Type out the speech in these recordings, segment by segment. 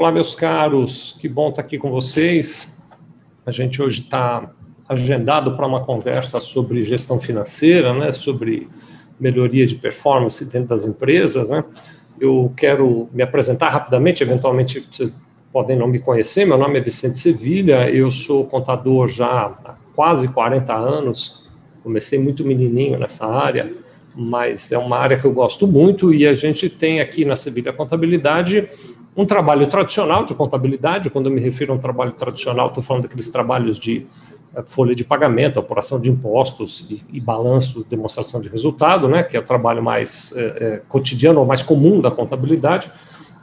Olá, meus caros, que bom estar aqui com vocês. A gente hoje está agendado para uma conversa sobre gestão financeira, né, sobre melhoria de performance dentro das empresas. Né. Eu quero me apresentar rapidamente, eventualmente vocês podem não me conhecer. Meu nome é Vicente Sevilha, eu sou contador já há quase 40 anos, comecei muito menininho nessa área, mas é uma área que eu gosto muito e a gente tem aqui na Sevilha Contabilidade um trabalho tradicional de contabilidade. Quando eu me refiro a um trabalho tradicional, estou falando daqueles trabalhos de eh, folha de pagamento, apuração de impostos e, e, balanço, demonstração de resultado, né, que é o trabalho mais é, é, cotidiano ou mais comum da contabilidade.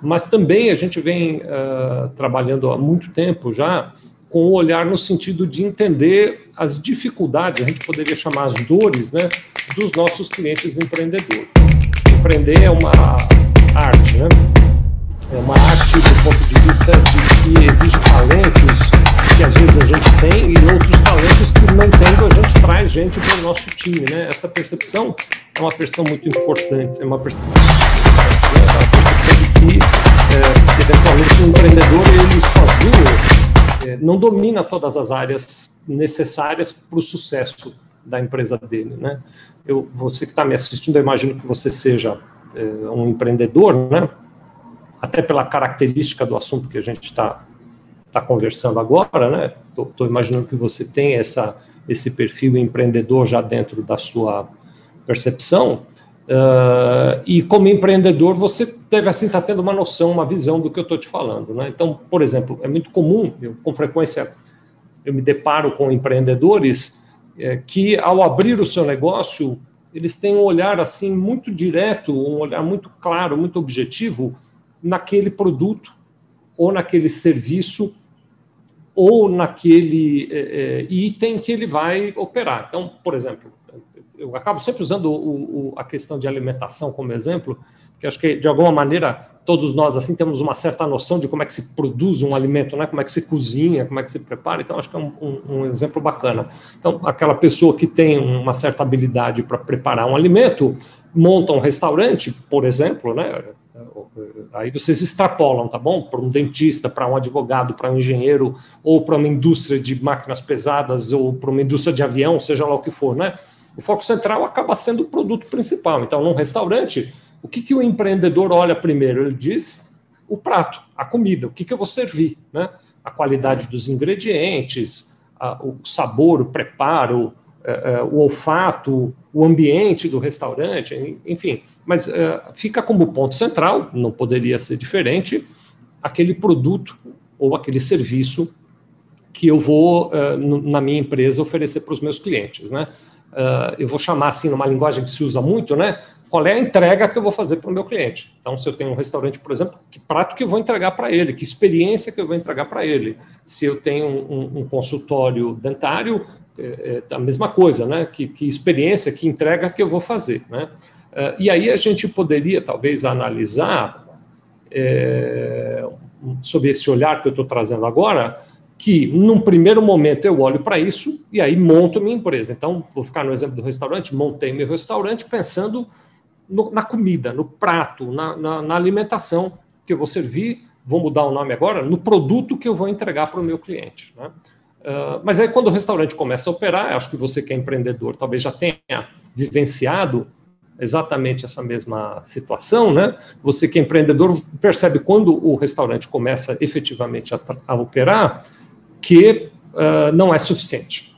Mas também a gente vem uh, trabalhando há muito tempo já com o olhar no sentido de entender as dificuldades, a gente poderia chamar as dores, né, dos nossos clientes empreendedores. Empreender é uma arte, né? É uma arte do ponto de vista de que exige talentos que às vezes a gente tem e outros talentos que não tendo a gente traz gente para o nosso time, né? Essa percepção é uma percepção muito importante, é uma percepção, de que é, eventualmente um empreendedor ele sozinho é, não domina todas as áreas necessárias para o sucesso da empresa dele, né? Eu, você que está me assistindo, eu imagino que você seja é, um empreendedor, né? Até pela característica do assunto que a gente está tá conversando agora, né? Estou imaginando que você tem essa, esse perfil empreendedor já dentro da sua percepção. Uh, e como empreendedor, você deve assim estar tá tendo uma noção, uma visão do que eu estou te falando. Né? Então, por exemplo, é muito comum, eu, com frequência eu me deparo com empreendedores é, que, ao abrir o seu negócio, eles têm um olhar assim muito direto, um olhar muito claro, muito objetivo naquele produto ou naquele serviço ou naquele é, é, item que ele vai operar. Então, por exemplo, eu acabo sempre usando o, o, a questão de alimentação como exemplo, porque acho que de alguma maneira todos nós assim temos uma certa noção de como é que se produz um alimento, né? Como é que se cozinha, como é que se prepara. Então acho que é um, um, um exemplo bacana. Então aquela pessoa que tem uma certa habilidade para preparar um alimento monta um restaurante, por exemplo, né? Aí vocês extrapolam, tá bom? Para um dentista, para um advogado, para um engenheiro, ou para uma indústria de máquinas pesadas, ou para uma indústria de avião, seja lá o que for, né? O foco central acaba sendo o produto principal. Então, num restaurante, o que, que o empreendedor olha primeiro? Ele diz o prato, a comida, o que, que eu vou servir, né? A qualidade dos ingredientes, a, o sabor, o preparo, o olfato, o ambiente do restaurante, enfim. Mas é, fica como ponto central, não poderia ser diferente, aquele produto ou aquele serviço que eu vou, na minha empresa, oferecer para os meus clientes, né? eu vou chamar assim, numa linguagem que se usa muito, né? Qual é a entrega que eu vou fazer para o meu cliente? Então, se eu tenho um restaurante, por exemplo, que prato que eu vou entregar para ele? Que experiência que eu vou entregar para ele? Se eu tenho um, um consultório dentário, é, é, a mesma coisa, né? Que, que, experiência, que entrega que eu vou fazer, né? Uh, e aí a gente poderia talvez analisar é, sobre esse olhar que eu estou trazendo agora, que num primeiro momento eu olho para isso e aí monto minha empresa. Então, vou ficar no exemplo do restaurante, montei meu restaurante pensando no, na comida, no prato, na, na, na alimentação que eu vou servir, vou mudar o nome agora, no produto que eu vou entregar para o meu cliente. Né? Uh, mas aí, quando o restaurante começa a operar, acho que você que é empreendedor talvez já tenha vivenciado exatamente essa mesma situação, né? Você que é empreendedor percebe quando o restaurante começa efetivamente a, a operar que uh, não é suficiente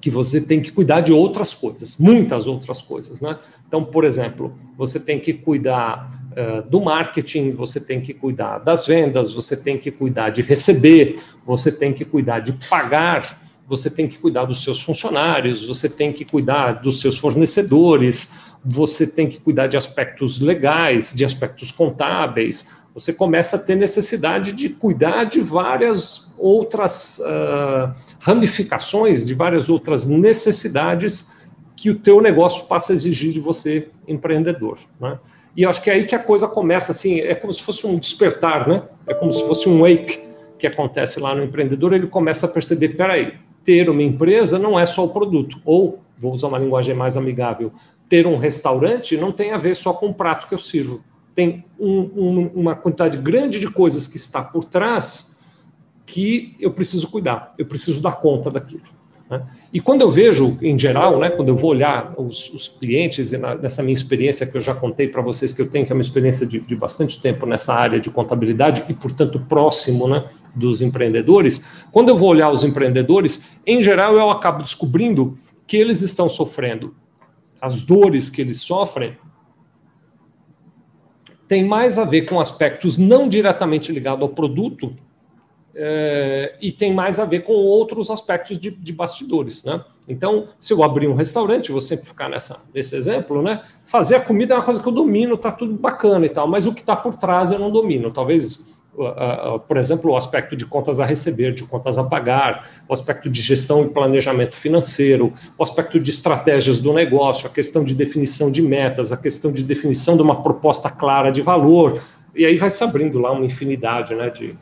que você tem que cuidar de outras coisas, muitas outras coisas, né? Então, por exemplo, você tem que cuidar uh, do marketing, você tem que cuidar das vendas, você tem que cuidar de receber, você tem que cuidar de pagar, você tem que cuidar dos seus funcionários, você tem que cuidar dos seus fornecedores, você tem que cuidar de aspectos legais, de aspectos contábeis, você começa a ter necessidade de cuidar de várias outras uh, ramificações, de várias outras necessidades que o teu negócio passa a exigir de você, empreendedor. Né? E eu acho que é aí que a coisa começa, assim, é como se fosse um despertar, né? É como se fosse um wake que acontece lá no empreendedor, ele começa a perceber, peraí, ter uma empresa não é só o produto, ou, vou usar uma linguagem mais amigável, ter um restaurante não tem a ver só com o prato que eu sirvo, tem um, um, uma quantidade grande de coisas que está por trás que eu preciso cuidar, eu preciso dar conta daquilo. Né? E quando eu vejo, em geral, né, quando eu vou olhar os, os clientes, e na, nessa minha experiência que eu já contei para vocês que eu tenho, que é uma experiência de, de, bastante tempo nessa área de contabilidade e, portanto, próximo né, dos empreendedores, quando eu vou olhar os empreendedores, em geral eu acabo descobrindo que eles estão sofrendo, as dores que eles sofrem, tem mais a ver com aspectos não diretamente ligados ao produto é, e tem mais a ver com outros aspectos de, de, bastidores, né? Então, se eu abrir um restaurante, vou sempre ficar nessa, nesse exemplo, né? Fazer a comida é uma coisa que eu domino, tá tudo bacana e tal, mas o que está por trás eu não domino. Talvez por exemplo, o aspecto de contas a receber, de contas a pagar, o aspecto de gestão e planejamento financeiro, o aspecto de estratégias do negócio, a questão de definição de metas, a questão de definição de uma proposta clara de valor, e aí vai se abrindo lá uma infinidade né, de,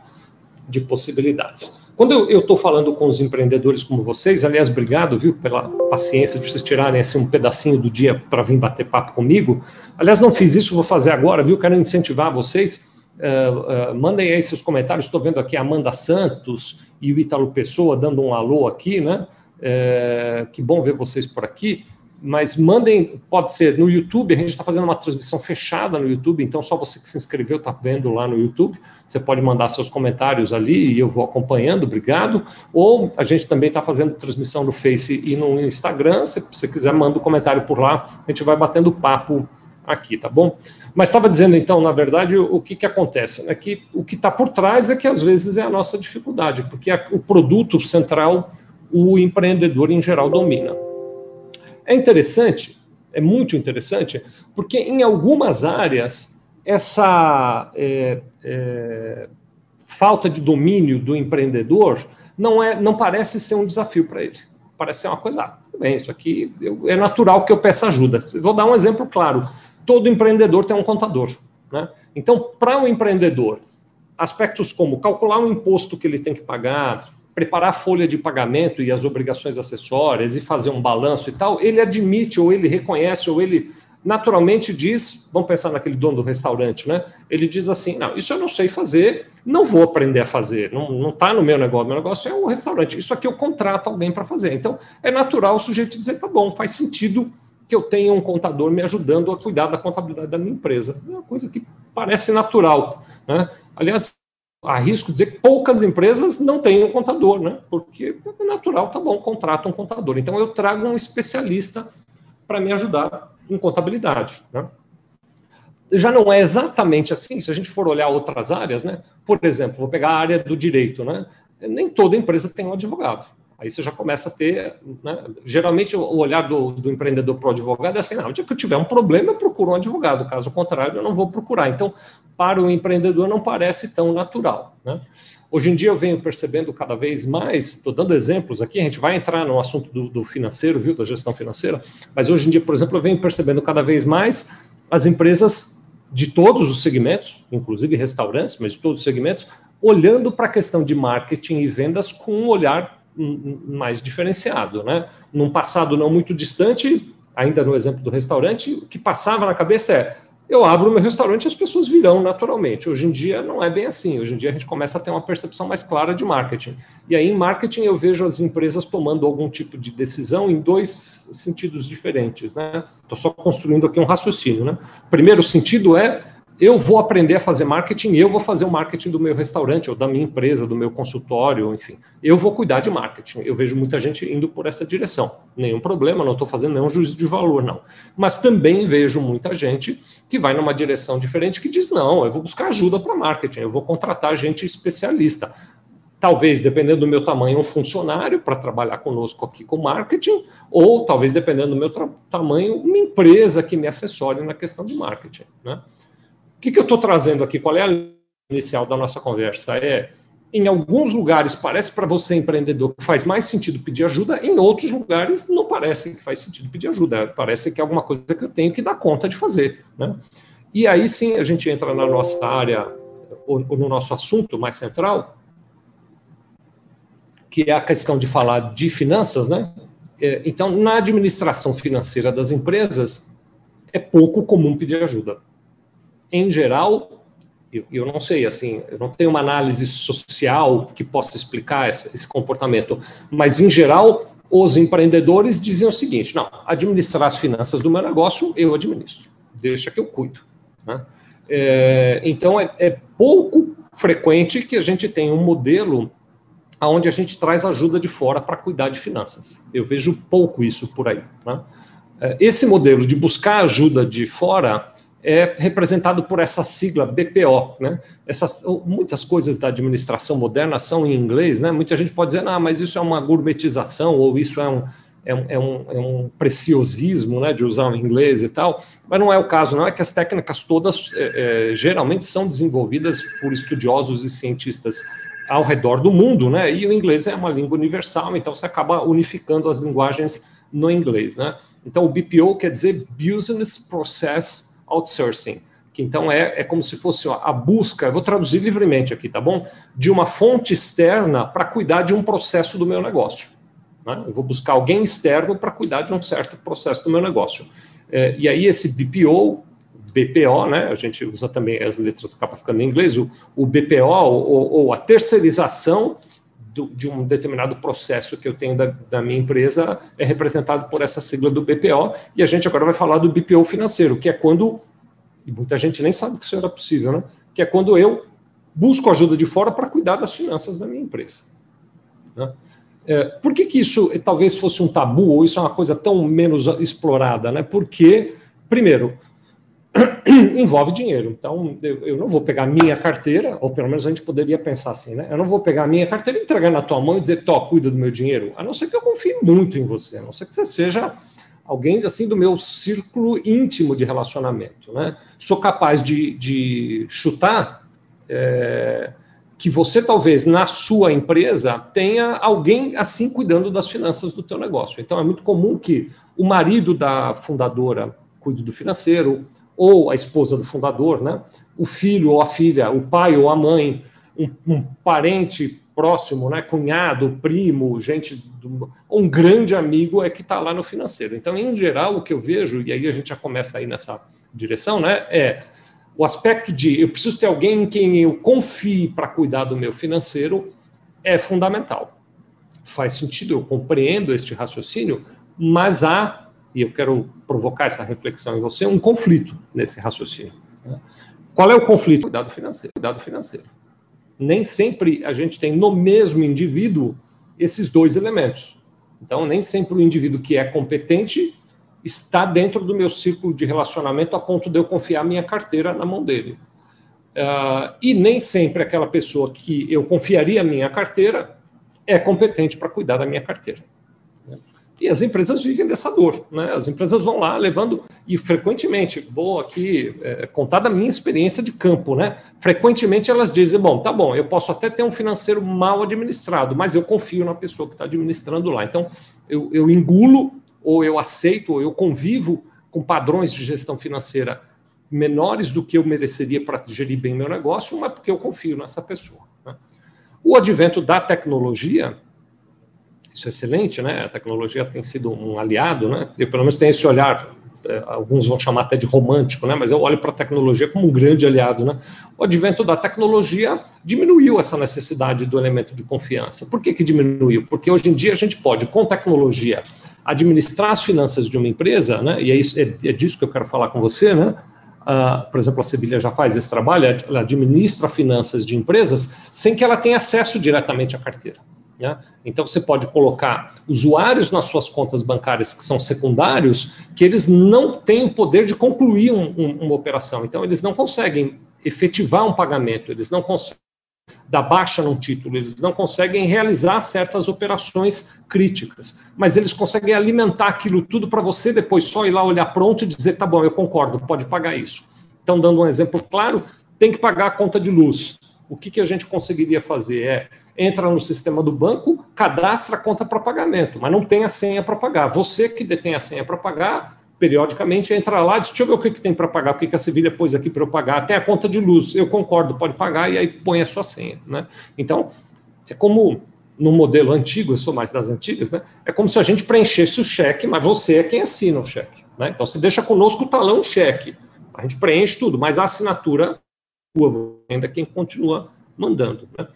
de possibilidades. Quando eu estou falando com os empreendedores como vocês, aliás, obrigado, viu, pela paciência de vocês tirarem assim, um pedacinho do dia para vir bater papo comigo. Aliás, não fiz isso, vou fazer agora, viu? Quero incentivar vocês Uh, uh, mandem aí seus comentários. Estou vendo aqui a Amanda Santos e o Ítalo Pessoa dando um alô aqui, né? Uh, que bom ver vocês por aqui. Mas mandem, pode ser no YouTube, a gente está fazendo uma transmissão fechada no YouTube, então só você que se inscreveu está vendo lá no YouTube. Você pode mandar seus comentários ali e eu vou acompanhando, obrigado. Ou a gente também está fazendo transmissão no Face e no Instagram. Se você quiser, manda um comentário por lá, a gente vai batendo papo aqui, tá bom? Mas estava dizendo, então, na verdade, o, que, que acontece? É que o que está por trás é que, às vezes, é a nossa dificuldade, porque a, o produto central, o empreendedor, em geral, domina. É interessante, é muito interessante, porque em algumas áreas, essa é, é, falta de domínio do empreendedor não, é, não parece ser um desafio para ele. Parece ser uma coisa, ah, tudo bem, isso aqui eu, é natural que eu peça ajuda. Vou dar um exemplo claro todo empreendedor tem um contador. Né? Então, para o um empreendedor, aspectos como calcular o imposto que ele tem que pagar, preparar a folha de pagamento e as obrigações acessórias e fazer um balanço e tal, ele admite ou ele reconhece ou ele naturalmente diz, vamos pensar naquele dono do restaurante, né? Ele diz assim, não, isso eu não sei fazer, não vou aprender a fazer, não está no meu negócio, meu negócio é o restaurante, isso aqui eu contrato alguém para fazer. Então, é natural o sujeito dizer, tá bom, faz sentido que eu tenha um contador me ajudando a cuidar da contabilidade da minha empresa. É uma coisa que parece natural. Né? Aliás, arrisco dizer que poucas empresas não têm um contador, né? porque é natural, tá bom, contrata um contador. Então, eu trago um especialista para me ajudar em contabilidade. Né? Já não é exatamente assim, se a gente for olhar outras áreas, né? por exemplo, vou pegar a área do direito, né? nem toda empresa tem um advogado. Aí você já começa a ter. Né? Geralmente, o olhar do, do empreendedor para o advogado é assim: não, o dia que eu tiver um problema, eu procuro um advogado, caso contrário, eu não vou procurar. Então, para o empreendedor, não parece tão natural. Né? Hoje em dia, eu venho percebendo cada vez mais, estou dando exemplos aqui, a gente vai entrar no assunto do, do financeiro, viu, da gestão financeira, mas hoje em dia, por exemplo, eu venho percebendo cada vez mais as empresas de todos os segmentos, inclusive restaurantes, mas de todos os segmentos, olhando para a questão de marketing e vendas com um olhar mais diferenciado. Né? Num passado não muito distante, ainda no exemplo do restaurante, o que passava na cabeça é: eu abro meu restaurante e as pessoas virão naturalmente. Hoje em dia não é bem assim. Hoje em dia a gente começa a ter uma percepção mais clara de marketing. E aí, em marketing, eu vejo as empresas tomando algum tipo de decisão em dois sentidos diferentes. Estou né? só construindo aqui um raciocínio. Né? Primeiro sentido é eu vou aprender a fazer marketing, eu vou fazer o marketing do meu restaurante, ou da minha empresa, do meu consultório, enfim. Eu vou cuidar de marketing. Eu vejo muita gente indo por essa direção. Nenhum problema, não estou fazendo nenhum juízo de valor, não. Mas também vejo muita gente que vai numa direção diferente que diz: não, eu vou buscar ajuda para marketing, eu vou contratar gente especialista. Talvez, dependendo do meu tamanho, um funcionário para trabalhar conosco aqui com marketing, ou talvez, dependendo do meu tamanho, uma empresa que me assessore na questão de marketing. Né? Que, que eu estou trazendo aqui? Qual é a inicial da nossa conversa? É, em alguns lugares parece para você, empreendedor, que faz mais sentido pedir ajuda, em outros lugares não parece que faz sentido pedir ajuda, parece que é alguma coisa que eu tenho que dar conta de fazer. Né? E aí sim a gente entra na nossa área, ou, ou no nosso assunto mais central, que é a questão de falar de finanças, né? É, então, na administração financeira das empresas, é pouco comum pedir ajuda em geral, eu, eu, não sei, assim, eu não tenho uma análise social que possa explicar esse, esse comportamento, mas em geral, os empreendedores diziam o seguinte: não, administrar as finanças do meu negócio, eu administro, deixa que eu cuido. Né? É, então, é, é, pouco frequente que a gente tenha um modelo onde a gente traz ajuda de fora para cuidar de finanças. Eu vejo pouco isso por aí. Né? É, esse modelo de buscar ajuda de fora é representado por essa sigla BPO. Né? Essas, muitas coisas da administração moderna são em inglês, né? muita gente pode dizer, ah, mas isso é uma gourmetização, ou isso é um, é um, é um, é um preciosismo né, de usar o inglês e tal, mas não é o caso, não é que as técnicas todas é, é, geralmente são desenvolvidas por estudiosos e cientistas ao redor do mundo, né? E o inglês é uma língua universal, então você acaba unificando as linguagens no inglês, né? Então o BPO quer dizer Business Process outsourcing, que então é, é como se fosse a busca, eu vou traduzir livremente aqui, tá bom? De uma fonte externa para cuidar de um processo do meu negócio. Né? Eu vou buscar alguém externo para cuidar de um certo processo do meu negócio. É, e aí esse BPO, BPO, né? A gente usa também as letras acaba ficando em inglês, o, o BPO ou, ou a terceirização do, de um determinado processo que eu tenho da, da, minha empresa é representado por essa sigla do BPO, e a gente agora vai falar do BPO financeiro, que é quando, e muita gente nem sabe que isso era possível, né? Que é quando eu busco ajuda de fora para cuidar das finanças da minha empresa. Né? É, por que, que isso talvez fosse um tabu, ou isso é uma coisa tão menos explorada? Né? Porque, primeiro, envolve dinheiro. Então, eu, eu, não vou pegar minha carteira, ou pelo menos a gente poderia pensar assim, né? Eu não vou pegar minha carteira e entregar na tua mão e dizer, Tó, cuida do meu dinheiro. A não ser que eu confie muito em você, a não ser que você seja alguém assim do meu círculo íntimo de relacionamento, né? Sou capaz de, de chutar é, que você talvez na sua empresa tenha alguém assim cuidando das finanças do teu negócio. Então é muito comum que o marido da fundadora cuide do financeiro, ou a esposa do fundador, né? o filho ou a filha, o pai ou a mãe, um, um parente próximo, né? cunhado, primo, gente, do, um grande amigo é que está lá no financeiro. Então, em geral, o que eu vejo, e aí a gente já começa aí nessa direção, né? é o aspecto de eu preciso ter alguém em quem eu confie para cuidar do meu financeiro é fundamental. Faz sentido, eu compreendo este raciocínio, mas há e eu quero provocar essa reflexão em você, um conflito nesse raciocínio. Né? Qual é o conflito? Cuidado financeiro. Cuidado financeiro. Nem sempre a gente tem no mesmo indivíduo esses dois elementos. Então, nem sempre o indivíduo que é competente está dentro do meu círculo de relacionamento a ponto de eu confiar minha carteira na mão dele. Uh, e nem sempre aquela pessoa que eu confiaria minha carteira é competente para cuidar da minha carteira. E as empresas vivem dessa dor, né? As empresas vão lá levando, e frequentemente, vou aqui é, contar da minha experiência de campo, né? Frequentemente elas dizem: bom, tá bom, eu posso até ter um financeiro mal administrado, mas eu confio na pessoa que está administrando lá. Então, eu, eu engulo, ou eu aceito, ou eu convivo com padrões de gestão financeira menores do que eu mereceria para gerir bem meu negócio, mas porque eu confio nessa pessoa. Né? O advento da tecnologia isso é excelente, né? A tecnologia tem sido um aliado, né? Eu pelo menos tenho esse olhar, é, alguns vão chamar até de romântico, né? Mas eu olho para a tecnologia como um grande aliado, né? O advento da tecnologia diminuiu essa necessidade do elemento de confiança. Por que que diminuiu? Porque hoje em dia a gente pode, com tecnologia, administrar as finanças de uma empresa, né? E é, isso, é, é disso que eu quero falar com você, né? Uh, por exemplo, a Sevilha já faz esse trabalho, ela administra finanças de empresas sem que ela tenha acesso diretamente à carteira. Né? Então, você pode colocar usuários nas suas contas bancárias que são secundários, que eles não têm o poder de concluir um, um, uma operação. Então, eles não conseguem efetivar um pagamento, eles não conseguem dar baixa num título, eles não conseguem realizar certas operações críticas, mas eles conseguem alimentar aquilo tudo para você depois só ir lá olhar pronto e dizer: tá bom, eu concordo, pode pagar isso. Então, dando um exemplo claro, tem que pagar a conta de luz. O que, que a gente conseguiria fazer é entra no sistema do banco, cadastra a conta para pagamento, mas não tem a senha para pagar. Você que detém a senha para pagar, periodicamente entra lá, diz, deixa eu ver o que, que tem para pagar, o que, que a Sevilha pôs aqui para eu pagar, até a conta de luz, eu concordo, pode pagar, e aí põe a sua senha. Né? Então, é como no modelo antigo, eu sou mais das antigas, né? é como se a gente preenchesse o cheque, mas você é quem assina o cheque. Né? Então, você deixa conosco o talão cheque. A gente preenche tudo, mas a assinatura, ainda quem continua mandando. Né?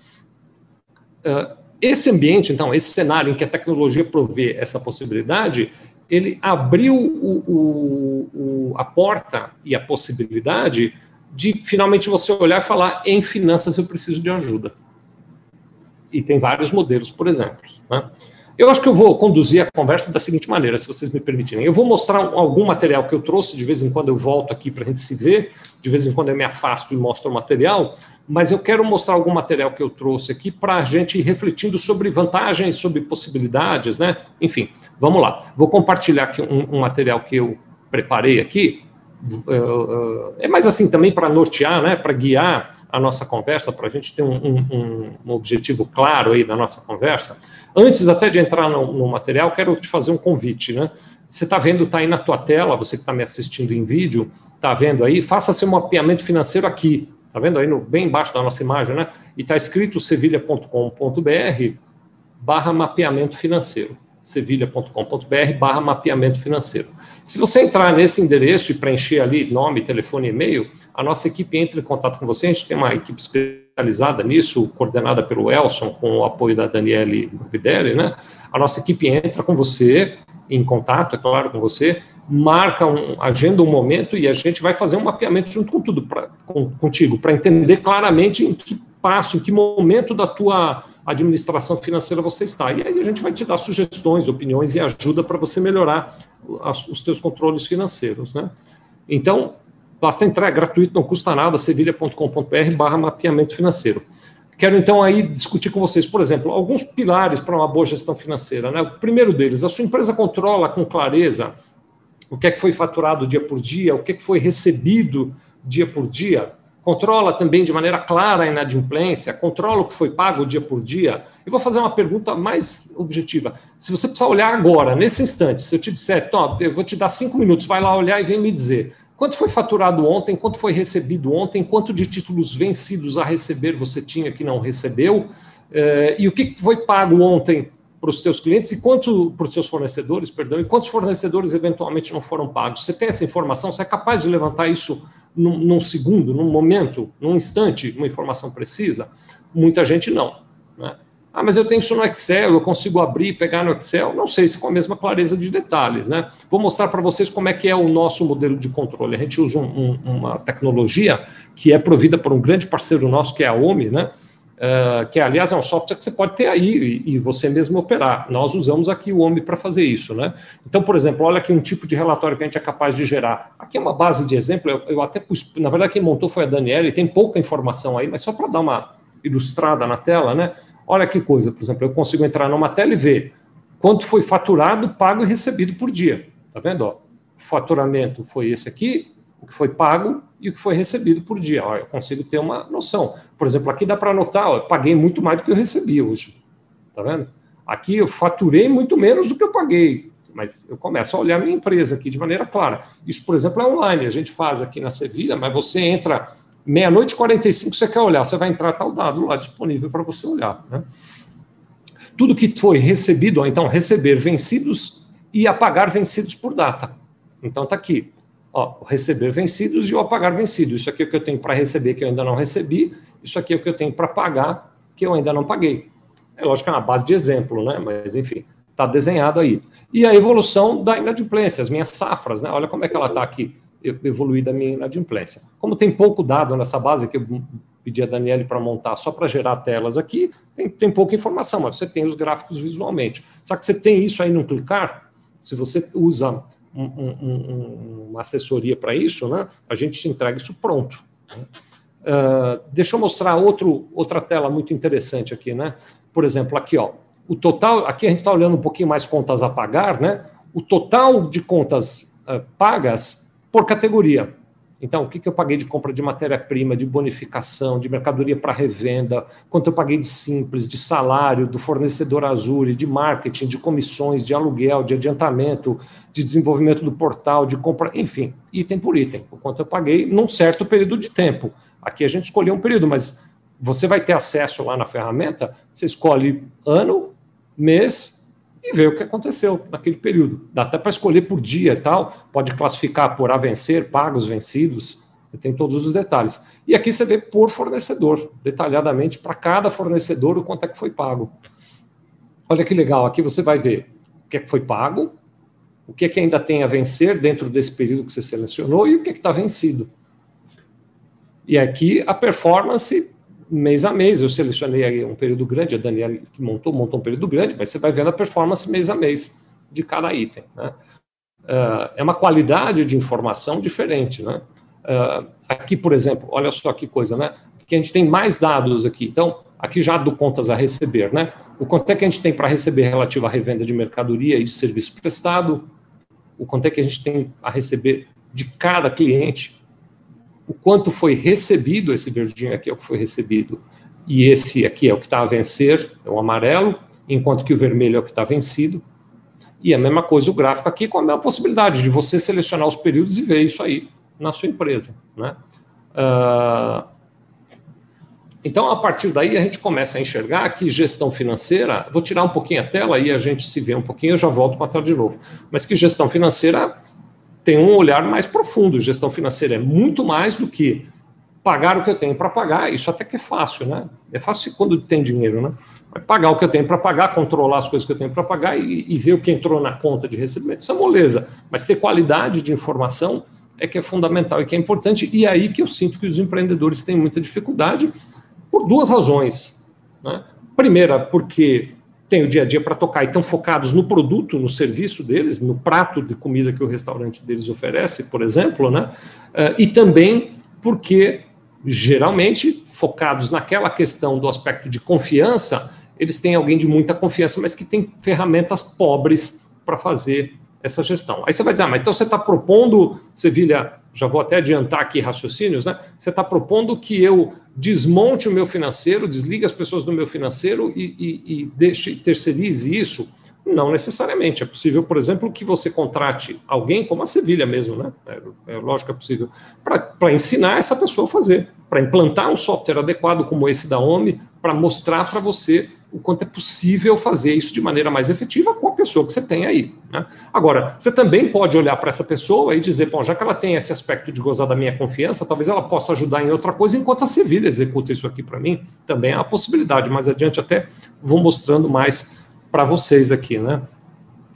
Uh, esse ambiente, então, esse cenário em que a tecnologia provê essa possibilidade, ele abriu o, o, o, a porta e a possibilidade de finalmente você olhar e falar: em finanças eu preciso de ajuda. E tem vários modelos, por exemplo. Né? Eu acho que eu vou conduzir a conversa da seguinte maneira, se vocês me permitirem. Eu vou mostrar algum material que eu trouxe, de vez em quando eu volto aqui para a gente se ver, de vez em quando eu me afasto e mostro o material, mas eu quero mostrar algum material que eu trouxe aqui para a gente ir refletindo sobre vantagens, sobre possibilidades, né? Enfim, vamos lá. Vou compartilhar aqui um, um material que eu preparei aqui. É mais assim também para nortear, né? Para guiar a nossa conversa, para a gente ter um, um, um objetivo claro aí da nossa conversa. Antes até de entrar no, no material, quero te fazer um convite, né? Você está vendo, está aí na tua tela, você que está me assistindo em vídeo, está vendo aí, faça seu mapeamento financeiro aqui. Está vendo aí no, bem embaixo da nossa imagem, né? E está escrito sevilha.com.br barra mapeamento financeiro. sevilha.com.br barra mapeamento financeiro. Se você entrar nesse endereço e preencher ali nome, telefone e e-mail, a nossa equipe entra em contato com você. A gente tem uma equipe especializada nisso, coordenada pelo Elson, com o apoio da Daniele Rubidelli, né? A nossa equipe entra com você, em contato, é claro, com você, marca, um, agenda um momento e a gente vai fazer um mapeamento junto com tudo, pra, com, contigo, para entender claramente em que passo, em que momento da tua administração financeira você está. E aí a gente vai te dar sugestões, opiniões e ajuda para você melhorar as, os teus controles financeiros, né? Então, basta entrar, é gratuito, não custa nada, sevilha.com.br barra mapeamento financeiro. Quero então aí discutir com vocês, por exemplo, alguns pilares para uma boa gestão financeira. Né? O primeiro deles, a sua empresa controla com clareza o que é que foi faturado dia por dia, o que é que foi recebido dia por dia, controla também de maneira clara a inadimplência, controla o que foi pago dia por dia. Eu vou fazer uma pergunta mais objetiva. Se você precisar olhar agora, nesse instante, se eu te disser, eu vou te dar cinco minutos, vai lá olhar e vem me dizer Quanto foi faturado ontem? Quanto foi recebido ontem? Quanto de títulos vencidos a receber você tinha que não recebeu? Eh, e o que foi pago ontem para os teus clientes e quanto para os seus fornecedores, perdão, e quantos fornecedores eventualmente não foram pagos? Você tem essa informação? Você é capaz de levantar isso num, num segundo, num momento, num instante, uma informação precisa? Muita gente não. Né? Ah, mas eu tenho isso no Excel, eu consigo abrir e pegar no Excel. Não sei se com a mesma clareza de detalhes, né? Vou mostrar para vocês como é que é o nosso modelo de controle. A gente usa um, um, uma tecnologia que é provida por um grande parceiro nosso, que é a OMI, né? Uh, que aliás é um software que você pode ter aí e, e você mesmo operar. Nós usamos aqui o OMI para fazer isso, né? Então, por exemplo, olha aqui um tipo de relatório que a gente é capaz de gerar. Aqui é uma base de exemplo, eu, eu até pus, na verdade quem montou foi a Daniela, tem pouca informação aí, mas só para dar uma ilustrada na tela, né? Olha que coisa, por exemplo, eu consigo entrar numa tela e ver quanto foi faturado, pago e recebido por dia. Tá vendo? Ó, o faturamento foi esse aqui, o que foi pago e o que foi recebido por dia. Ó, eu consigo ter uma noção. Por exemplo, aqui dá para anotar, ó, eu paguei muito mais do que eu recebi hoje. Tá vendo? Aqui eu faturei muito menos do que eu paguei, mas eu começo a olhar minha empresa aqui de maneira clara. Isso, por exemplo, é online, a gente faz aqui na Sevilha, mas você entra meia-noite e 45 você quer olhar, você vai entrar tal dado lá disponível para você olhar. Né? Tudo que foi recebido, ou então receber vencidos e apagar vencidos por data. Então está aqui, ó, receber vencidos e o apagar vencidos. Isso aqui é o que eu tenho para receber que eu ainda não recebi, isso aqui é o que eu tenho para pagar que eu ainda não paguei. É lógico que é uma base de exemplo, né? Mas enfim, está desenhado aí. E a evolução da inadimplência, as minhas safras, né? Olha como é que ela está aqui evoluir da minha inadimplência. Como tem pouco dado nessa base que eu pedi a Daniele para montar só para gerar telas aqui, tem, tem pouca informação, mas você tem os gráficos visualmente. Só que você tem isso aí no clicar, se você usa um, um, um, uma assessoria para isso, né, a gente te entrega isso pronto. Uh, deixa eu mostrar outro, outra tela muito interessante aqui, né? Por exemplo, aqui, ó, o total, aqui a gente está olhando um pouquinho mais contas a pagar, né? O total de contas uh, pagas por categoria. Então, o que, eu paguei de compra de matéria-prima, de bonificação, de mercadoria para revenda, quanto eu paguei de simples, de salário, do fornecedor Azure, de marketing, de comissões, de aluguel, de adiantamento, de desenvolvimento do portal, de compra, enfim, item por item, o quanto eu paguei num certo período de tempo. Aqui a gente escolheu um período, mas você vai ter acesso lá na ferramenta, você escolhe ano, mês, e ver o que aconteceu naquele período. Dá até para escolher por dia e tal, pode classificar por a vencer, pagos, vencidos, tem todos os detalhes. E aqui você vê por fornecedor, detalhadamente para cada fornecedor o quanto é que foi pago. Olha que legal, aqui você vai ver o que é que foi pago, o que é que ainda tem a vencer dentro desse período que você selecionou e o que é que está vencido. E aqui a performance mês a mês. Eu selecionei um período grande, a Daniela que montou, montou um período grande, mas você vai vendo a performance mês a mês de cada item. Né? Uh, é uma qualidade de informação diferente. Né? Uh, aqui, por exemplo, olha só que coisa, né? Que a gente tem mais dados aqui. Então, aqui já do contas a receber, né? O quanto é que a gente tem para receber relativo à revenda de mercadoria e de serviço prestado, o quanto é que a gente tem a receber de cada cliente, o quanto foi recebido, esse verdinho aqui é o que foi recebido, e esse aqui é o que está a vencer, é o amarelo, enquanto que o vermelho é o que está vencido. E a mesma coisa o gráfico aqui, com a mesma possibilidade de você selecionar os períodos e ver isso aí na sua empresa. Né? Uh, então, a partir daí, a gente começa a enxergar que gestão financeira. Vou tirar um pouquinho a tela e a gente se vê um pouquinho, eu já volto com a tela de novo. Mas que gestão financeira tem um olhar mais profundo. Gestão financeira é muito mais do que pagar o que eu tenho para pagar. Isso até que é fácil, né? É fácil quando tem dinheiro, né? Mas pagar o que eu tenho para pagar, controlar as coisas que eu tenho para pagar e, e, ver o que entrou na conta de recebimento. Isso é moleza. Mas ter qualidade de informação é que é fundamental e que é importante. E é aí que eu sinto que os empreendedores têm muita dificuldade por duas razões. Né? Primeira, porque têm o dia a dia para tocar e estão focados no produto, no serviço deles, no prato de comida que o restaurante deles oferece, por exemplo, né? Uh, e também porque, geralmente, focados naquela questão do aspecto de confiança, eles têm alguém de muita confiança, mas que tem ferramentas pobres para fazer essa gestão. Aí você vai dizer, ah, mas então você está propondo, Sevilha, já vou até adiantar aqui raciocínios, né? Você está propondo que eu desmonte o meu financeiro, desligue as pessoas do meu financeiro e, e, e deixe, terceirize isso? Não necessariamente. É possível, por exemplo, que você contrate alguém, como a Sevilha mesmo, né? É, é lógico que é possível, para ensinar essa pessoa a fazer, para implantar um software adequado como esse da OMI, para mostrar para você o quanto é possível fazer isso de maneira mais efetiva com pessoa que você tem aí. Né? Agora, você também pode olhar para essa pessoa e dizer, bom, já que ela tem esse aspecto de gozar da minha confiança, talvez ela possa ajudar em outra coisa enquanto a Sevilha executa isso aqui para mim. Também é uma possibilidade. Mais adiante até vou mostrando mais para vocês aqui, né?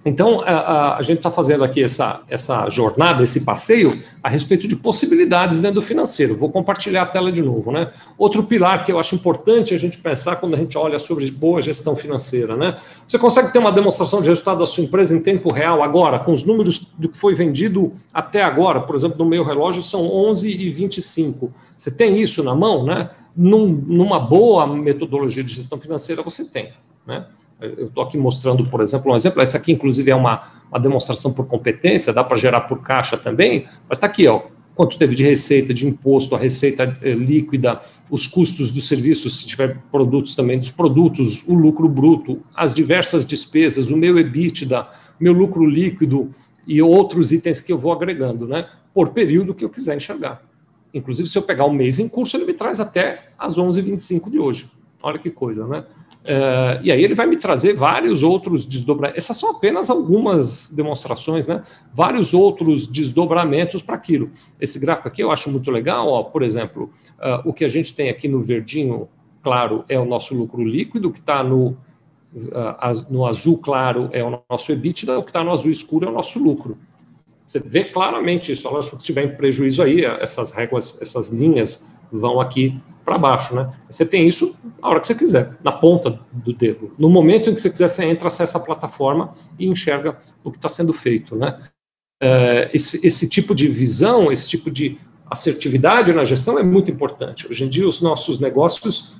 Então, a, a, a gente está fazendo aqui essa, essa jornada, esse passeio, a respeito de possibilidades dentro do financeiro. Vou compartilhar a tela de novo. Né? Outro pilar que eu acho importante a gente pensar quando a gente olha sobre boa gestão financeira. Né? Você consegue ter uma demonstração de resultado da sua empresa em tempo real agora, com os números do que foi vendido até agora. Por exemplo, no meu relógio são 11 e 25. Você tem isso na mão? Né? Num, numa boa metodologia de gestão financeira, você tem. Né? Eu estou aqui mostrando, por exemplo, um exemplo. Essa aqui, inclusive, é uma, uma demonstração por competência, dá para gerar por caixa também, mas está aqui, ó, quanto teve de receita, de imposto, a receita eh, líquida, os custos dos serviços, se tiver produtos também dos produtos, o lucro bruto, as diversas despesas, o meu EBITDA, meu lucro líquido e outros itens que eu vou agregando, né? Por período que eu quiser enxergar. Inclusive, se eu pegar um mês em curso, ele me traz até as 11h25 de hoje. Olha que coisa, né? Uh, e aí ele vai me trazer vários outros desdobramentos. Essas são apenas algumas demonstrações, né? Vários outros desdobramentos para aquilo. Esse gráfico aqui eu acho muito legal. Ó, por exemplo, uh, o que a gente tem aqui no verdinho claro é o nosso lucro líquido, que está no, uh, no azul claro é o nosso EBITDA, o que está no azul escuro é o nosso lucro. Você vê claramente isso. Lógico que se tiver em prejuízo aí, essas réguas, essas linhas vão aqui para baixo, né? Você tem isso a hora que você quiser, na ponta do dedo. No momento em que você quiser, você entra, acessa a plataforma e enxerga o que está sendo feito, né? É, esse, esse tipo de visão, esse tipo de assertividade na gestão é muito importante. Hoje em dia, os nossos negócios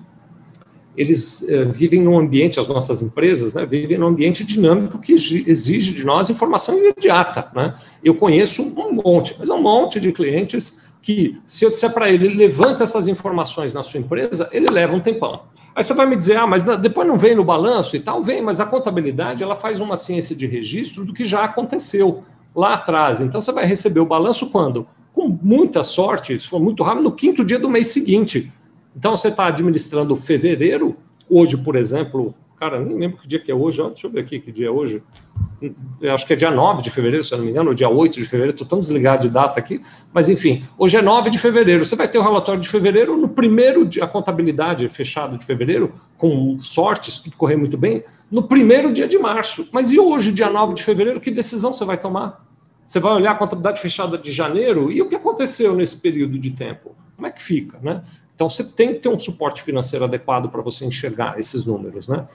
eles é, vivem num ambiente, as nossas empresas, né, vivem num ambiente dinâmico que exige de nós informação imediata. Né? Eu conheço um monte, mas um monte de clientes que, se eu disser para ele, levanta essas informações na sua empresa, ele leva um tempão. Aí você vai me dizer, ah, mas depois não vem no balanço e tal? Vem, mas a contabilidade ela faz uma ciência de registro do que já aconteceu lá atrás. Então você vai receber o balanço quando? Com muita sorte, se for muito rápido, no quinto dia do mês seguinte. Então você está administrando fevereiro, hoje, por exemplo, cara, nem lembro que dia que é hoje, deixa eu ver aqui que dia é hoje. Eu acho que é dia 9 de fevereiro, se eu não me engano, ou dia 8 de fevereiro, estou tão desligado de data aqui, mas enfim, hoje é 9 de fevereiro. Você vai ter o relatório de fevereiro, no primeiro dia, a contabilidade fechada de fevereiro, com sorte, se tudo correr muito bem, no primeiro dia de março. Mas e hoje, dia 9 de fevereiro, que decisão você vai tomar? Você vai olhar a contabilidade fechada de janeiro e o que aconteceu nesse período de tempo? Como é que fica, né? Então você tem que ter um suporte financeiro adequado para você enxergar esses números, né?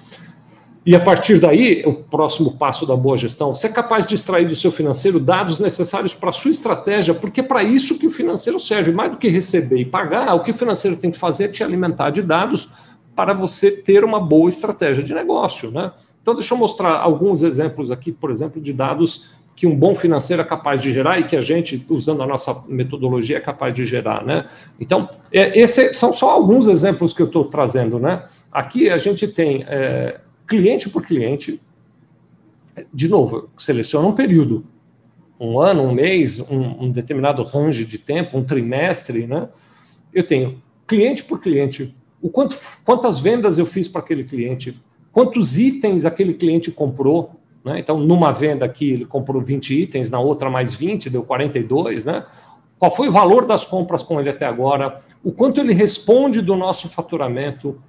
E a partir daí, o próximo passo da boa gestão, você é capaz de extrair do seu financeiro dados necessários para a sua estratégia, porque é para isso que o financeiro serve. Mais do que receber e pagar, o que o financeiro tem que fazer é te alimentar de dados para você ter uma boa estratégia de negócio. Né? Então, deixa eu mostrar alguns exemplos aqui, por exemplo, de dados que um bom financeiro é capaz de gerar e que a gente, usando a nossa metodologia, é capaz de gerar, né? Então, é, esses são só alguns exemplos que eu estou trazendo, né? Aqui a gente tem é, cliente por cliente, de novo, seleciona um período, um ano, um mês, um, um determinado range de tempo, um trimestre, né? Eu tenho cliente por cliente, o quanto, quantas vendas eu fiz para aquele cliente, quantos itens aquele cliente comprou, né? Então, numa venda aqui, ele comprou 20 itens, na outra mais 20, deu 42. Né? Qual foi o valor das compras com ele até agora? O quanto ele responde do nosso faturamento?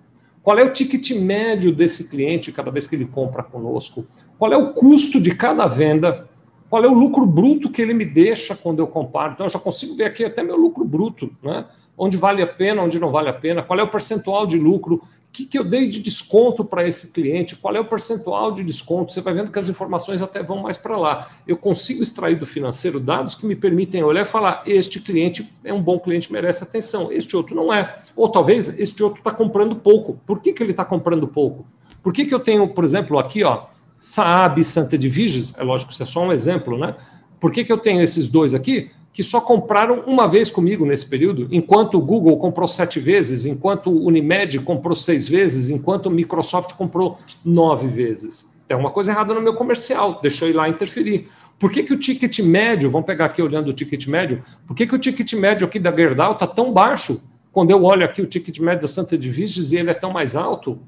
Qual é o ticket médio desse cliente cada vez que ele compra conosco? Qual é o custo de cada venda? Qual é o lucro bruto que ele me deixa quando eu comparo? Então, eu já consigo ver aqui até meu lucro bruto, né? onde vale a pena, onde não vale a pena, qual é o percentual de lucro que, que eu dei de desconto para esse cliente, qual é o percentual de desconto, você vai vendo que as informações até vão mais para lá. Eu consigo extrair do financeiro dados que me permitem olhar e falar: este cliente é um bom cliente, merece atenção, este outro não é. Ou talvez este outro está comprando pouco. Por que, que ele está comprando pouco? Por que, que eu tenho, por exemplo, aqui, ó, Saab e Santa Edviges, é lógico, isso é só um exemplo, né? Por que, que eu tenho esses dois aqui? Que só compraram uma vez comigo nesse período, enquanto o Google comprou sete vezes, enquanto o Unimed comprou seis vezes, enquanto o Microsoft comprou nove vezes. Tem uma coisa errada no meu comercial, deixou ir lá interferir. Por que, que o ticket médio, vamos pegar aqui olhando o ticket médio, por que, que o ticket médio aqui da Gerdau está tão baixo? Quando eu olho aqui o ticket médio da Santa Edviges e ele é tão mais alto?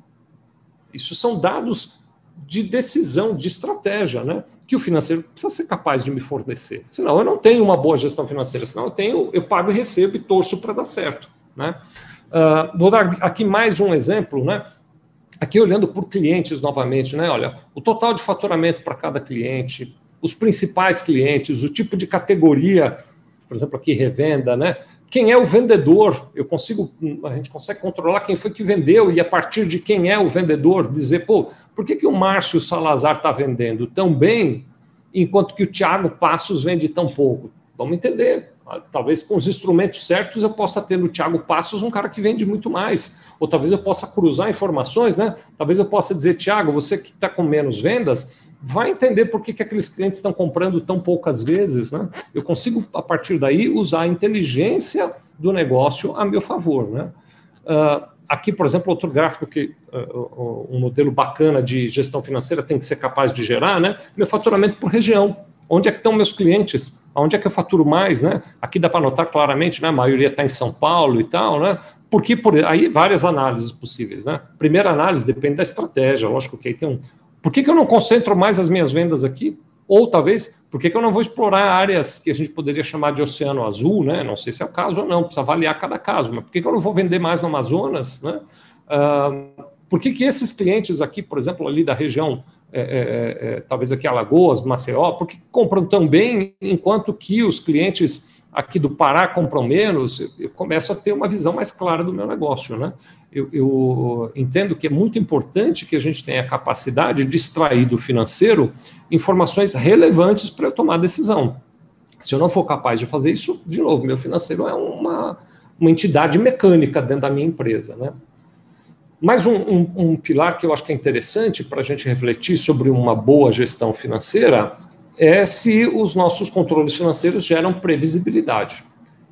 Isso são dados de decisão, de estratégia, né? Que o financeiro precisa ser capaz de me fornecer. Senão eu não tenho uma boa gestão financeira, senão eu tenho, eu pago e recebo e torço para dar certo, né? Uh, vou dar aqui mais um exemplo, né? Aqui olhando por clientes novamente, né? Olha, o total de faturamento para cada cliente, os principais clientes, o tipo de categoria, por exemplo, aqui revenda, né? Quem é o vendedor. Eu consigo, a gente consegue controlar quem foi que vendeu e a partir de quem é o vendedor dizer, pô, por que, que o Márcio Salazar está vendendo tão bem enquanto que o Thiago Passos vende tão pouco? Vamos entender. Talvez com os instrumentos certos eu possa ter no Thiago Passos um cara que vende muito mais. Ou talvez eu possa cruzar informações, né? Talvez eu possa dizer, Thiago, você que está com menos vendas, vai entender por que, que aqueles clientes estão comprando tão poucas vezes. Né? Eu consigo, a partir daí, usar a inteligência do negócio a meu favor. Né? Uh, aqui, por exemplo, outro gráfico que uh, um modelo bacana de gestão financeira tem que ser capaz de gerar, né? meu faturamento por região. Onde é que estão meus clientes? Onde é que eu faturo mais, né? Aqui dá para notar claramente, né? A maioria está em São Paulo e tal, né? Porque por aí várias análises possíveis, né? Primeira análise depende da estratégia, lógico que aí tem um, por que, que eu não concentro mais as minhas vendas aqui? Ou talvez, por que, que eu não vou explorar áreas que a gente poderia chamar de oceano azul, né? Não sei se é o caso ou não, precisa avaliar cada caso, mas por que, que eu não vou vender mais no Amazonas, né? Uh, por que, que esses clientes aqui, por exemplo, ali da região, é, é, é, é talvez aqui Alagoas, Maceió, por que compram tão bem, enquanto que os clientes aqui do Pará compram menos, eu começo a ter uma visão mais clara do meu negócio. Né? Eu, eu, entendo que é muito importante que a gente tenha a capacidade de extrair do financeiro informações relevantes para eu tomar decisão. Se eu não for capaz de fazer isso, de novo, meu financeiro é uma, uma entidade mecânica dentro da minha empresa. Né? Mais um, um, um pilar que eu acho que é interessante para a gente refletir sobre uma boa gestão financeira é se os nossos controles financeiros geram previsibilidade.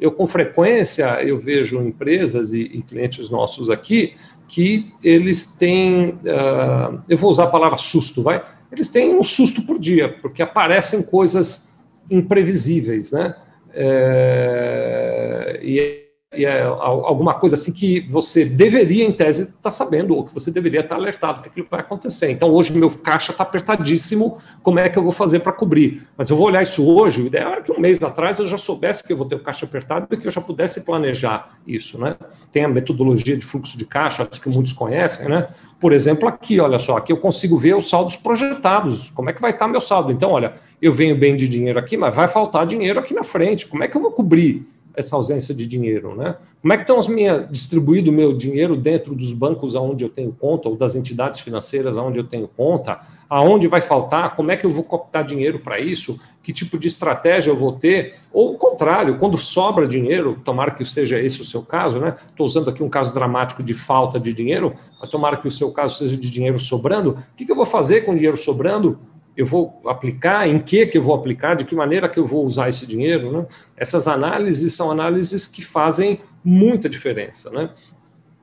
Eu, com frequência, eu vejo empresas e, e clientes nossos aqui que eles têm, uh, eu vou usar a palavra susto, vai? Eles têm um susto por dia, porque aparecem coisas imprevisíveis, né? É, e é alguma coisa assim que você deveria, em tese, estar tá sabendo, ou que você deveria estar tá alertado que aquilo vai acontecer. Então, hoje, meu caixa está apertadíssimo, como é que eu vou fazer para cobrir? Mas eu vou olhar isso hoje, o ideal era que um mês atrás eu já soubesse que eu vou ter o caixa apertado e que eu já pudesse planejar isso. Né? Tem a metodologia de fluxo de caixa, acho que muitos conhecem, né? Por exemplo, aqui, olha só, aqui eu consigo ver os saldos projetados, como é que vai estar tá meu saldo. Então, olha, eu venho bem de dinheiro aqui, mas vai faltar dinheiro aqui na frente, como é que eu vou cobrir? Essa ausência de dinheiro, né? Como é que estão as minhas distribuído o meu dinheiro dentro dos bancos aonde eu tenho conta ou das entidades financeiras aonde eu tenho conta? Aonde vai faltar? Como é que eu vou captar dinheiro para isso? Que tipo de estratégia eu vou ter? Ou o contrário, quando sobra dinheiro, tomara que seja esse o seu caso, né? Estou usando aqui um caso dramático de falta de dinheiro, mas tomara que o seu caso seja de dinheiro sobrando. O que, que eu vou fazer com o dinheiro sobrando? Eu vou aplicar, em que que eu vou aplicar, de que maneira que eu vou usar esse dinheiro, né? Essas análises são análises que fazem muita diferença, né?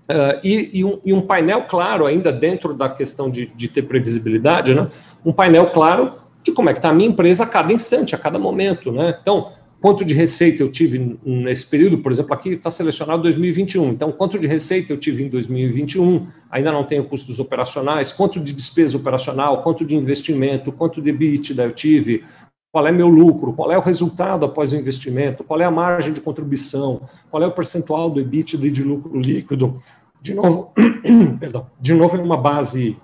Uh, e, e, um, e, um, painel claro ainda dentro da questão de, de ter previsibilidade, né? Um painel claro de como é que está a minha empresa a cada instante, a cada momento, né? Então, quanto de receita eu tive nesse período, por exemplo, aqui está selecionado 2021. Então, quanto de receita eu tive em 2021? Ainda não tenho custos operacionais. Quanto de despesa operacional? Quanto de investimento? Quanto de EBITDA eu tive? Qual é meu lucro? Qual é o resultado após o investimento? Qual é a margem de contribuição? Qual é o percentual do EBITDA e de lucro líquido? De novo, perdão, de novo é uma base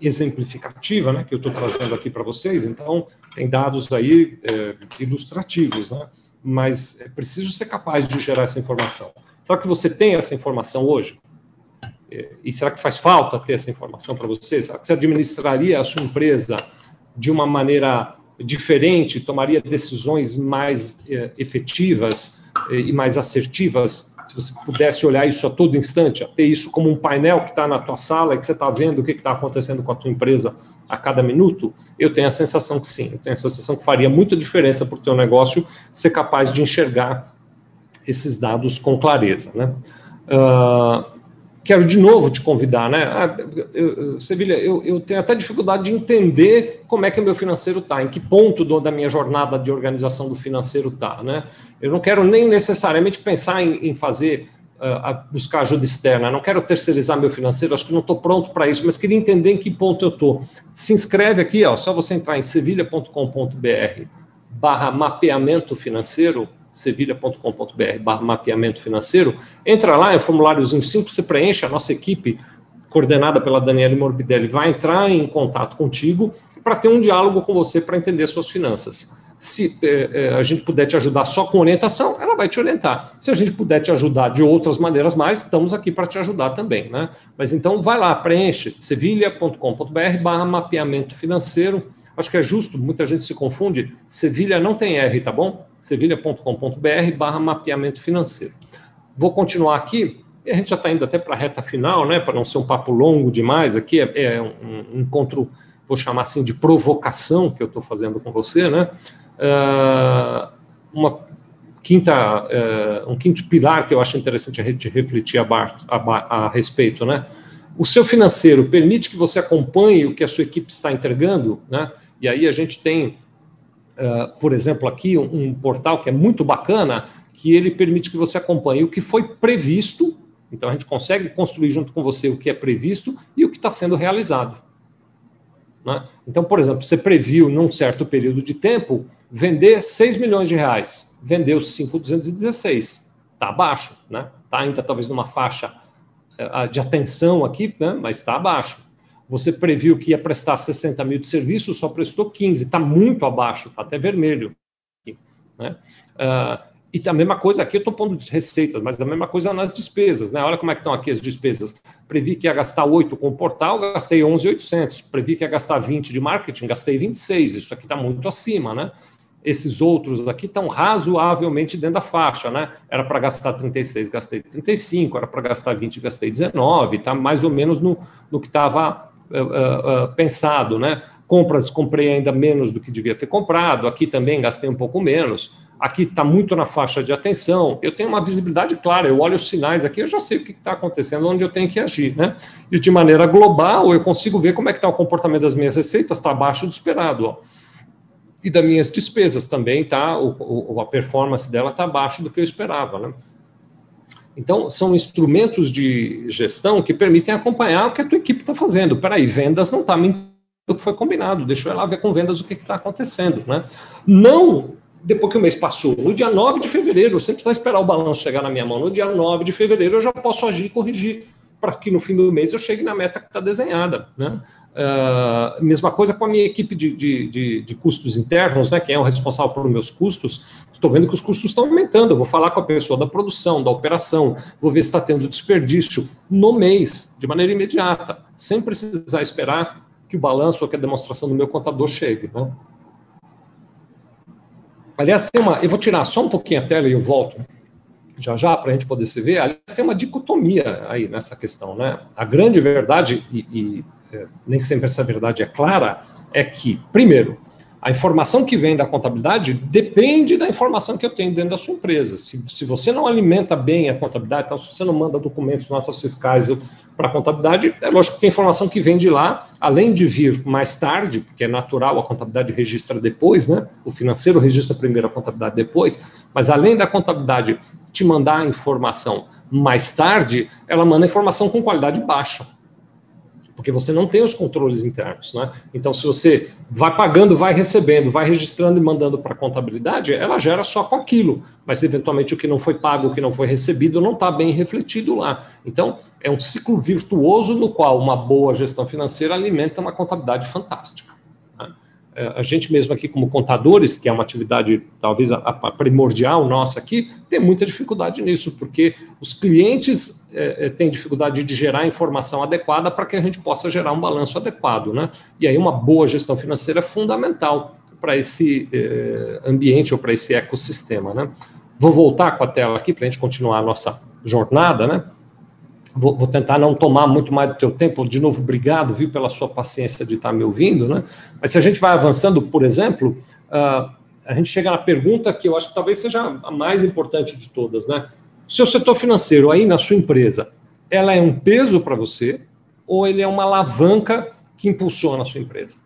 exemplificativa, né, que eu estou trazendo aqui para vocês, então tem dados aí é, ilustrativos, né, mas é preciso ser capaz de gerar essa informação. Será que você tem essa informação hoje? É, e será que faz falta ter essa informação para você? Será que você administraria a sua empresa de uma maneira diferente, tomaria decisões mais é, efetivas é, e mais assertivas se você pudesse olhar isso a todo instante, ter isso como um painel que está na tua sala e que você está vendo o que está acontecendo com a tua empresa a cada minuto, eu tenho a sensação que sim, eu tenho a sensação que faria muita diferença para o teu negócio ser capaz de enxergar esses dados com clareza, né? Uh, quero de novo te convidar, né? Ah, Sevilha, eu, eu, tenho até dificuldade de entender como é que o meu financeiro está, em que ponto do, da minha jornada de organização do financeiro está, né? Eu não quero nem necessariamente pensar em, em fazer, uh, buscar ajuda externa, não quero terceirizar meu financeiro, acho que não estou pronto para isso, mas queria entender em que ponto eu estou. Se inscreve aqui, ó, só você entrar em sevilha.com.br barra mapeamento financeiro, sevilha.com.br barra mapeamento financeiro, entra lá, é um formuláriozinho simples, você preenche, a nossa equipe, coordenada pela Daniela Morbidelli, vai entrar em contato contigo para ter um diálogo com você para entender suas finanças. Se é, é, a gente puder te ajudar só com orientação, ela vai te orientar. Se a gente puder te ajudar de outras maneiras mais, estamos aqui para te ajudar também. Né? Mas então vai lá, preenche sevilha.com.br barra mapeamento financeiro, acho que é justo, muita gente se confunde. Sevilha não tem R, tá bom? sevilha.com.br barra mapeamento financeiro. Vou continuar aqui, a gente já está indo até para a reta final, né? Para não ser um papo longo demais aqui, é, é um, encontro, vou chamar assim, de provocação que eu estou fazendo com você, né? Uh, uma quinta, uh, um quinto pilar que eu acho interessante a gente refletir a, bar, a, a respeito, né? O seu financeiro permite que você acompanhe o que a sua equipe está entregando, né? E aí a gente tem, uh, por exemplo, aqui um, um, portal que é muito bacana, que ele permite que você acompanhe o que foi previsto. Então a gente consegue construir junto com você o que é previsto e o que está sendo realizado. Né? Então, por exemplo, você previu num certo período de tempo vender 6 milhões de reais, vendeu 5,216, está abaixo, né? Está ainda talvez numa faixa de atenção aqui, né? mas está abaixo. Você previu que ia prestar 60 mil de serviço, só prestou 15, está muito abaixo, está até vermelho. Né? Uh, e a mesma coisa aqui, eu estou pondo receitas, mas a mesma coisa nas despesas. Né? Olha como é que estão aqui as despesas. Previ que ia gastar 8 com o portal, gastei 11,800. Previ que ia gastar 20 de marketing, gastei 26. Isso aqui está muito acima. Né? Esses outros aqui estão razoavelmente dentro da faixa. Né? Era para gastar 36, gastei 35. Era para gastar 20, gastei 19. Está mais ou menos no, no que estava uh, uh, pensado, né? Compras, comprei ainda menos do que devia ter comprado, aqui também gastei um pouco menos, aqui está muito na faixa de atenção, eu tenho uma visibilidade clara, eu olho os sinais aqui, eu já sei o que está acontecendo, onde eu tenho que agir, né? E de maneira global, eu consigo ver como é que está o comportamento das minhas receitas, está abaixo do esperado, ó. E das minhas despesas também, tá? O, o a performance dela está abaixo do que eu esperava, né? Então, são instrumentos de gestão que permitem acompanhar o que a tua equipe está fazendo. Peraí, vendas não está mentindo o que foi combinado, deixa eu ir lá ver com vendas o que está acontecendo. Né? Não depois que o mês passou, no dia 9 de fevereiro, sem precisar esperar o balanço chegar na minha mão, no dia 9 de fevereiro eu já posso agir e corrigir para que no fim do mês eu chegue na meta que está desenhada. Né? Uh, mesma coisa com a minha equipe de, de, de, de, custos internos, né, quem é o responsável por meus custos, estou vendo que os custos estão aumentando, eu vou falar com a pessoa da produção, da operação, vou ver se está tendo desperdício no mês, de maneira imediata, sem precisar esperar que o balanço ou que a demonstração do meu contador chegue. Né? Aliás, tem uma. Eu vou tirar só um pouquinho a tela e eu volto já já para a gente poder se ver. Aliás, tem uma dicotomia aí nessa questão, né? A grande verdade, e, e nem sempre essa verdade é clara, é que, primeiro, a informação que vem da contabilidade depende da informação que eu tenho dentro da sua empresa. Se, se você não alimenta bem a contabilidade, então, se você não manda documentos, notas fiscais para a contabilidade, é lógico que a informação que vem de lá, além de vir mais tarde, porque é natural, a contabilidade registra depois, né? O financeiro registra primeiro a contabilidade depois, mas além da contabilidade te mandar a informação mais tarde, ela manda informação com qualidade baixa porque você não tem os controles internos, né? Então, se você vai pagando, vai recebendo, vai registrando e mandando para a contabilidade, ela gera só com aquilo, mas eventualmente o que não foi pago, o que não foi recebido, não está bem refletido lá. Então, é um ciclo virtuoso no qual uma boa gestão financeira alimenta uma contabilidade fantástica. É, a gente mesmo aqui como contadores, que é uma atividade talvez a, a primordial nossa aqui, tem muita dificuldade nisso, porque os clientes é, é, têm dificuldade de gerar informação adequada para que a gente possa gerar um balanço adequado, né? E aí uma boa gestão financeira é fundamental para esse é, ambiente ou para esse ecossistema, né? Vou voltar com a tela aqui para a gente continuar a nossa jornada, né? Vou, vou, tentar não tomar muito mais do teu tempo. De novo, obrigado, viu, pela sua paciência de estar me ouvindo, né? Mas se a gente vai avançando, por exemplo, uh, a gente chega na pergunta que eu acho que talvez seja a mais importante de todas, né? Seu setor financeiro aí na sua empresa, ela é um peso para você ou ele é uma alavanca que impulsiona a sua empresa?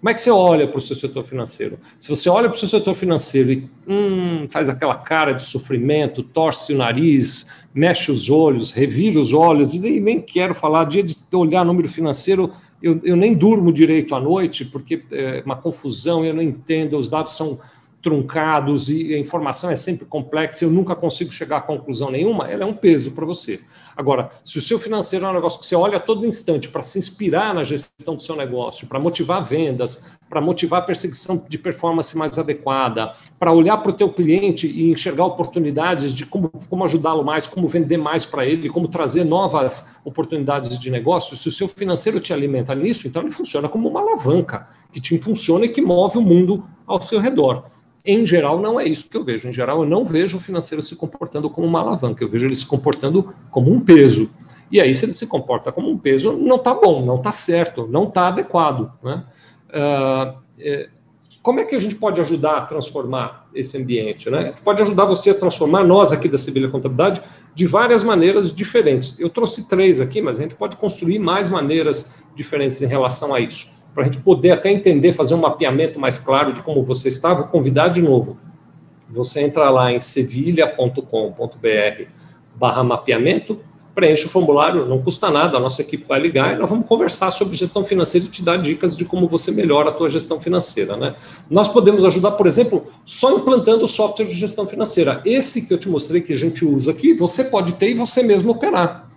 Como é que você olha para o seu setor financeiro? Se você olha para o seu setor financeiro e hum, faz aquela cara de sofrimento, torce o nariz, mexe os olhos, revira os olhos, e nem, nem quero falar, dia de olhar número financeiro, eu, eu nem durmo direito à noite, porque é uma confusão, eu não entendo, os dados são truncados e a informação é sempre complexa, eu nunca consigo chegar a conclusão nenhuma, ela é um peso para você. Agora, se o seu financeiro é um negócio que você olha a todo instante para se inspirar na gestão do seu negócio, para motivar vendas, para motivar a perseguição de performance mais adequada, para olhar para o teu cliente e enxergar oportunidades de como, como ajudá-lo mais, como vender mais para ele, como trazer novas oportunidades de negócio, se o seu financeiro te alimenta nisso, então ele funciona como uma alavanca que te impulsiona e que move o mundo ao seu redor. Em geral, não é isso que eu vejo. Em geral, eu não vejo o financeiro se comportando como uma alavanca, eu vejo ele se comportando como um peso. E aí, se ele se comporta como um peso, não está bom, não está certo, não está adequado. Né? Uh, é, como é que a gente pode ajudar a transformar esse ambiente? Né? A gente pode ajudar você a transformar, nós aqui da Sevilha Contabilidade, de várias maneiras diferentes. Eu trouxe três aqui, mas a gente pode construir mais maneiras diferentes em relação a isso para a gente poder até entender, fazer um mapeamento mais claro de como você está, vou convidar de novo. Você entra lá em sevilha.com.br barra mapeamento, preenche o formulário, não custa nada, a nossa equipe vai ligar e nós vamos conversar sobre gestão financeira e te dar dicas de como você melhora a tua gestão financeira. Né? Nós podemos ajudar, por exemplo, só implantando o software de gestão financeira. Esse que eu te mostrei que a gente usa aqui, você pode ter e você mesmo operar.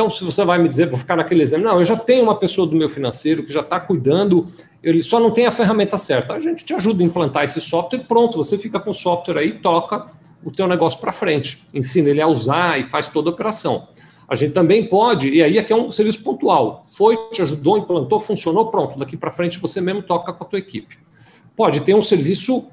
Então, se você vai me dizer, vou ficar naquele exemplo, não, eu já tenho uma pessoa do meu financeiro que já está cuidando, ele só não tem a ferramenta certa. A gente te ajuda a implantar esse software, pronto, você fica com o software aí, toca o teu negócio para frente, ensina ele a usar e faz toda a operação. A gente também pode, e aí aqui é um serviço pontual, foi, te ajudou, implantou, funcionou, pronto, daqui para frente você mesmo toca com a tua equipe. Pode ter um serviço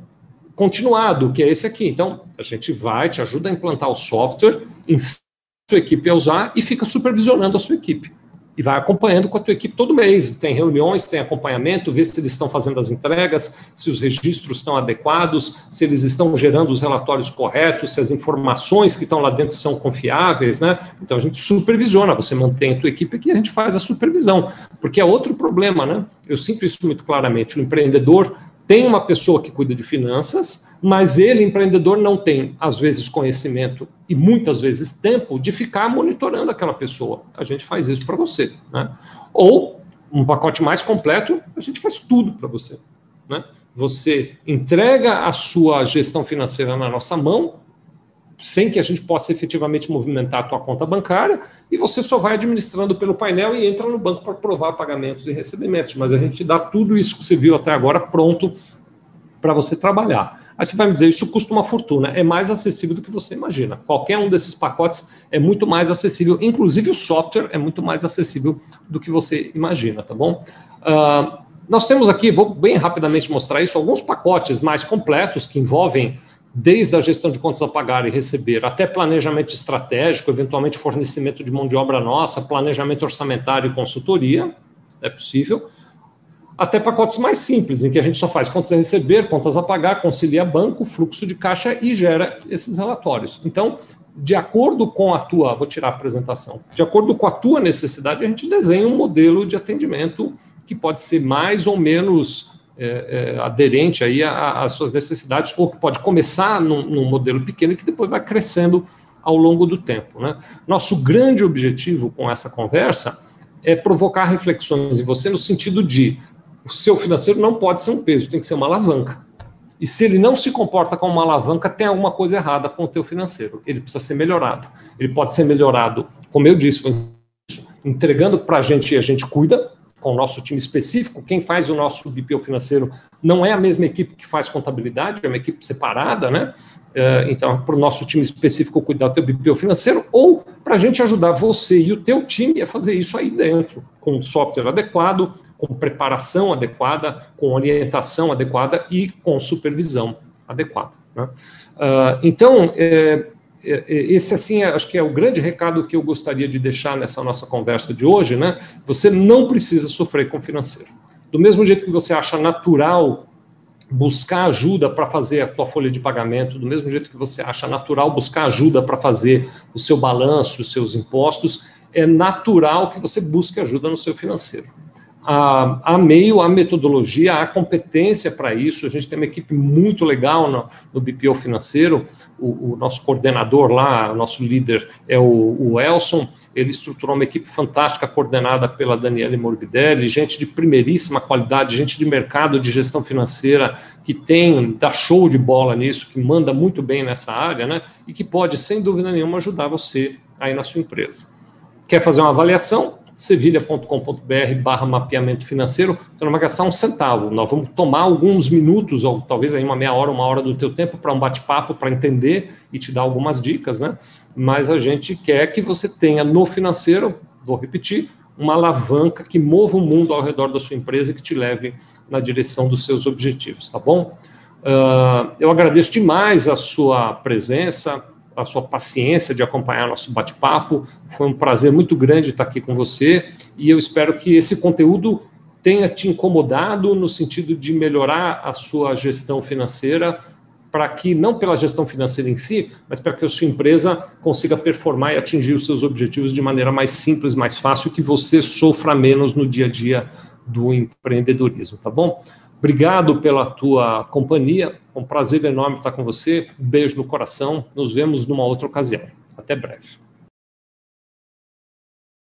continuado, que é esse aqui. Então, a gente vai, te ajuda a implantar o software, ensina sua equipe a usar e fica supervisionando a sua equipe. E vai acompanhando com a tua equipe todo mês. Tem reuniões, tem acompanhamento, vê se eles estão fazendo as entregas, se os registros estão adequados, se eles estão gerando os relatórios corretos, se as informações que estão lá dentro são confiáveis, né? Então a gente supervisiona, você mantém a tua equipe aqui, a gente faz a supervisão. Porque é outro problema, né? Eu sinto isso muito claramente. O empreendedor tem uma pessoa que cuida de finanças, mas ele, empreendedor, não tem, às vezes, conhecimento e muitas vezes tempo de ficar monitorando aquela pessoa. A gente faz isso para você. Né? Ou, um pacote mais completo, a gente faz tudo para você. Né? Você entrega a sua gestão financeira na nossa mão, sem que a gente possa efetivamente movimentar a tua conta bancária, e você só vai administrando pelo painel e entra no banco para provar pagamentos e recebimentos. Mas a gente dá tudo isso que você viu até agora pronto para você trabalhar. Aí você vai me dizer, isso custa uma fortuna. É mais acessível do que você imagina. Qualquer um desses pacotes é muito mais acessível, inclusive o software é muito mais acessível do que você imagina, tá bom? Uh, nós temos aqui, vou bem rapidamente mostrar isso, alguns pacotes mais completos que envolvem desde a gestão de contas a pagar e receber, até planejamento estratégico, eventualmente fornecimento de mão de obra nossa, planejamento orçamentário e consultoria, é possível, até pacotes mais simples, em que a gente só faz contas a receber, contas a pagar, concilia banco, fluxo de caixa e gera esses relatórios. Então, de acordo com a tua, vou tirar a apresentação, de acordo com a tua necessidade, a gente desenha um modelo de atendimento que pode ser mais ou menos é, é, aderente aí às suas necessidades, ou que pode começar num, num, modelo pequeno e que depois vai crescendo ao longo do tempo. Né? Nosso grande objetivo com essa conversa é provocar reflexões em você no sentido de o seu financeiro não pode ser um peso, tem que ser uma alavanca. E se ele não se comporta como uma alavanca, tem alguma coisa errada com o teu financeiro. Ele precisa ser melhorado. Ele pode ser melhorado, como eu disse, entregando para a gente e a gente cuida, com o nosso time específico, quem faz o nosso BPO financeiro não é a mesma equipe que faz contabilidade, é uma equipe separada, né? É, então, para o nosso time específico cuidar do teu BPO financeiro, ou para a gente ajudar você e o teu time a fazer isso aí dentro, com software adequado, com preparação adequada, com orientação adequada e com supervisão adequada. Né? Uh, então, é, esse assim acho que é o grande recado que eu gostaria de deixar nessa nossa conversa de hoje, né? Você não precisa sofrer com o financeiro. Do mesmo jeito que você acha natural buscar ajuda para fazer a tua folha de pagamento, do mesmo jeito que você acha natural buscar ajuda para fazer o seu balanço, os seus impostos, é natural que você busque ajuda no seu financeiro há, meio, há metodologia, há competência para isso. A gente tem uma equipe muito legal no, no BPO financeiro. O, o, nosso coordenador lá, o nosso líder é o, o, Elson. Ele estruturou uma equipe fantástica, coordenada pela Daniele Morbidelli, gente de primeiríssima qualidade, gente de mercado de gestão financeira que tem, dá show de bola nisso, que manda muito bem nessa área, né? E que pode, sem dúvida nenhuma, ajudar você aí na sua empresa. Quer fazer uma avaliação? sevilha.com.br barra mapeamento financeiro, você não vai gastar um centavo. Nós vamos tomar alguns minutos, ou talvez aí uma meia hora, uma hora do teu tempo para um bate-papo, para entender e te dar algumas dicas, né? Mas a gente quer que você tenha no financeiro, vou repetir, uma alavanca que mova o mundo ao redor da sua empresa e que te leve na direção dos seus objetivos, tá bom? Uh, eu agradeço demais a sua presença, a sua paciência de acompanhar nosso bate-papo. Foi um prazer muito grande estar aqui com você e eu espero que esse conteúdo tenha te incomodado no sentido de melhorar a sua gestão financeira para que, não pela gestão financeira em si, mas para que a sua empresa consiga performar e atingir os seus objetivos de maneira mais simples, mais fácil, que você sofra menos no dia a dia do empreendedorismo, tá bom? Obrigado pela tua companhia. É um prazer enorme estar com você. Um beijo no coração. Nos vemos numa outra ocasião. Até breve.